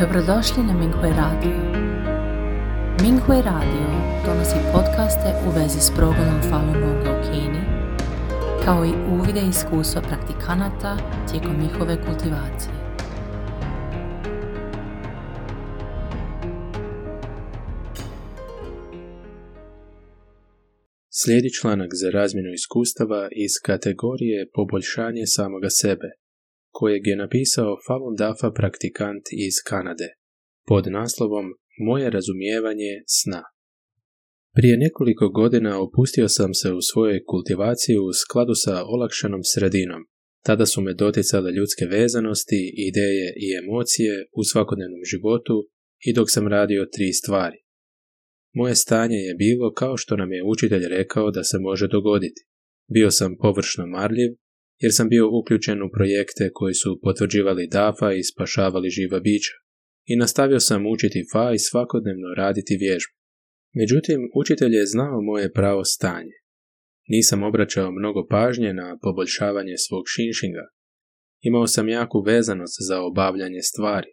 Dobrodošli na Minghui Radio. Minghui Radio donosi podcaste u vezi s progledom Falun Gonga u Kini, kao i uvide iskustva praktikanata tijekom njihove kultivacije. Slijedi članak za razmjenu iskustava iz kategorije poboljšanje samoga sebe, kojeg je napisao Falun Dafa praktikant iz Kanade, pod naslovom Moje razumijevanje sna. Prije nekoliko godina opustio sam se u svojoj kultivaciji u skladu sa olakšanom sredinom. Tada su me doticale ljudske vezanosti, ideje i emocije u svakodnevnom životu i dok sam radio tri stvari. Moje stanje je bilo kao što nam je učitelj rekao da se može dogoditi. Bio sam površno marljiv, jer sam bio uključen u projekte koji su potvrđivali DAFA i spašavali živa bića. I nastavio sam učiti FA i svakodnevno raditi vježbe. Međutim, učitelj je znao moje pravo stanje. Nisam obraćao mnogo pažnje na poboljšavanje svog šinšinga. Imao sam jaku vezanost za obavljanje stvari.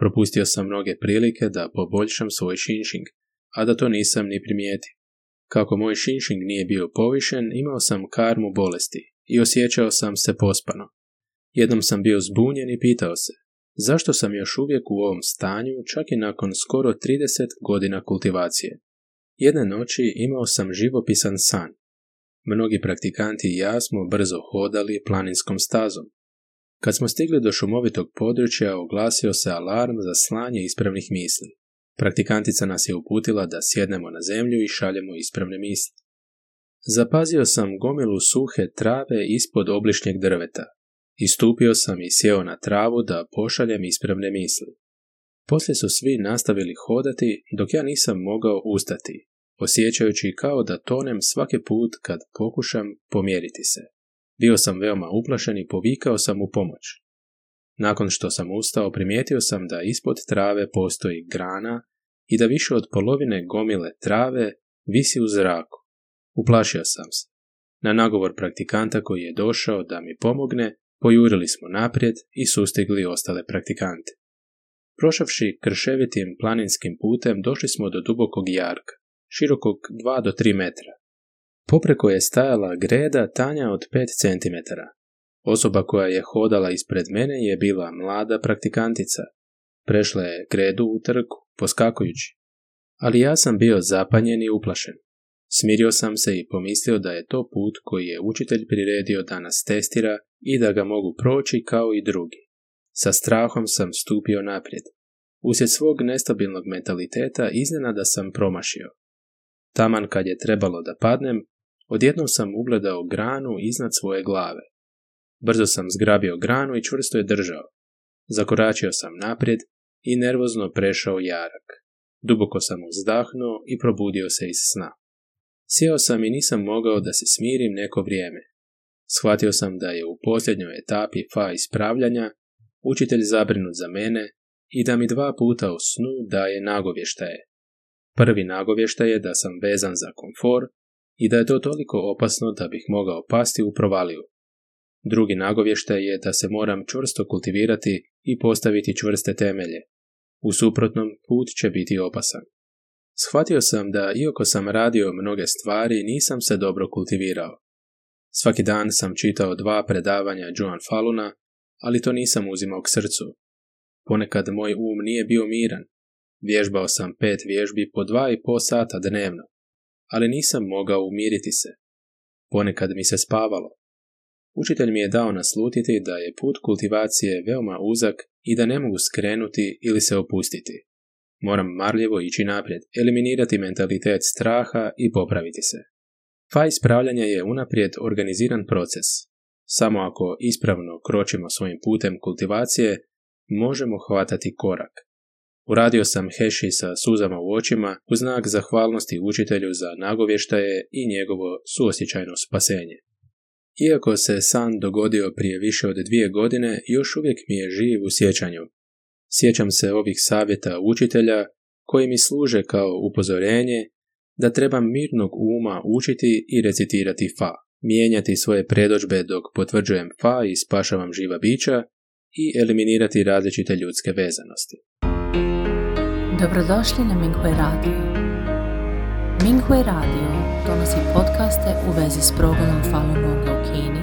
Propustio sam mnoge prilike da poboljšam svoj šinšing, a da to nisam ni primijetio. Kako moj šinšing nije bio povišen, imao sam karmu bolesti i osjećao sam se pospano. Jednom sam bio zbunjen i pitao se, zašto sam još uvijek u ovom stanju čak i nakon skoro 30 godina kultivacije. Jedne noći imao sam živopisan san. Mnogi praktikanti i ja smo brzo hodali planinskom stazom. Kad smo stigli do šumovitog područja, oglasio se alarm za slanje ispravnih misli. Praktikantica nas je uputila da sjednemo na zemlju i šaljemo ispravne misli. Zapazio sam gomilu suhe trave ispod oblišnjeg drveta. Istupio sam i sjeo na travu da pošaljem ispravne misli. Poslije su svi nastavili hodati dok ja nisam mogao ustati, osjećajući kao da tonem svaki put kad pokušam pomjeriti se. Bio sam veoma uplašen i povikao sam u pomoć. Nakon što sam ustao, primijetio sam da ispod trave postoji grana i da više od polovine gomile trave visi u zraku. Uplašio sam se. Na nagovor praktikanta koji je došao da mi pomogne, pojurili smo naprijed i sustigli ostale praktikante. Prošavši krševitim planinskim putem, došli smo do dubokog jarka, širokog 2 do 3 metra. Popreko je stajala greda tanja od 5 cm. Osoba koja je hodala ispred mene je bila mlada praktikantica. Prešla je gredu u trku, poskakujući. Ali ja sam bio zapanjen i uplašen. Smirio sam se i pomislio da je to put koji je učitelj priredio da nas testira i da ga mogu proći kao i drugi. Sa strahom sam stupio naprijed. Uslijed svog nestabilnog mentaliteta iznenada sam promašio. Taman kad je trebalo da padnem, odjednom sam ugledao granu iznad svoje glave. Brzo sam zgrabio granu i čvrsto je držao. Zakoračio sam naprijed i nervozno prešao jarak. Duboko sam uzdahnuo i probudio se iz sna. Sjeo sam i nisam mogao da se smirim neko vrijeme. Shvatio sam da je u posljednjoj etapi fa ispravljanja učitelj zabrinut za mene i da mi dva puta u snu daje nagovještaje. Prvi nagovještaj je da sam vezan za komfor i da je to toliko opasno da bih mogao pasti u provaliju. Drugi nagovještaj je da se moram čvrsto kultivirati i postaviti čvrste temelje. U suprotnom, put će biti opasan. Shvatio sam da, iako sam radio mnoge stvari, nisam se dobro kultivirao. Svaki dan sam čitao dva predavanja Joan Faluna, ali to nisam uzimao k srcu. Ponekad moj um nije bio miran. Vježbao sam pet vježbi po dva i po sata dnevno, ali nisam mogao umiriti se. Ponekad mi se spavalo. Učitelj mi je dao naslutiti da je put kultivacije veoma uzak i da ne mogu skrenuti ili se opustiti. Moram marljivo ići naprijed, eliminirati mentalitet straha i popraviti se. Fa ispravljanja je unaprijed organiziran proces. Samo ako ispravno kročimo svojim putem kultivacije, možemo hvatati korak. Uradio sam heši sa suzama u očima u znak zahvalnosti učitelju za nagovještaje i njegovo suosjećajno spasenje. Iako se san dogodio prije više od dvije godine, još uvijek mi je živ u sjećanju. Sjećam se ovih savjeta učitelja koji mi služe kao upozorenje da trebam mirnog uma učiti i recitirati fa, mijenjati svoje predođbe dok potvrđujem fa i spašavam živa bića i eliminirati različite ljudske vezanosti. Dobrodošli na Minghui Radio. Minghui Radio donosi podcaste u vezi s progledom Falun Gonga u Kini,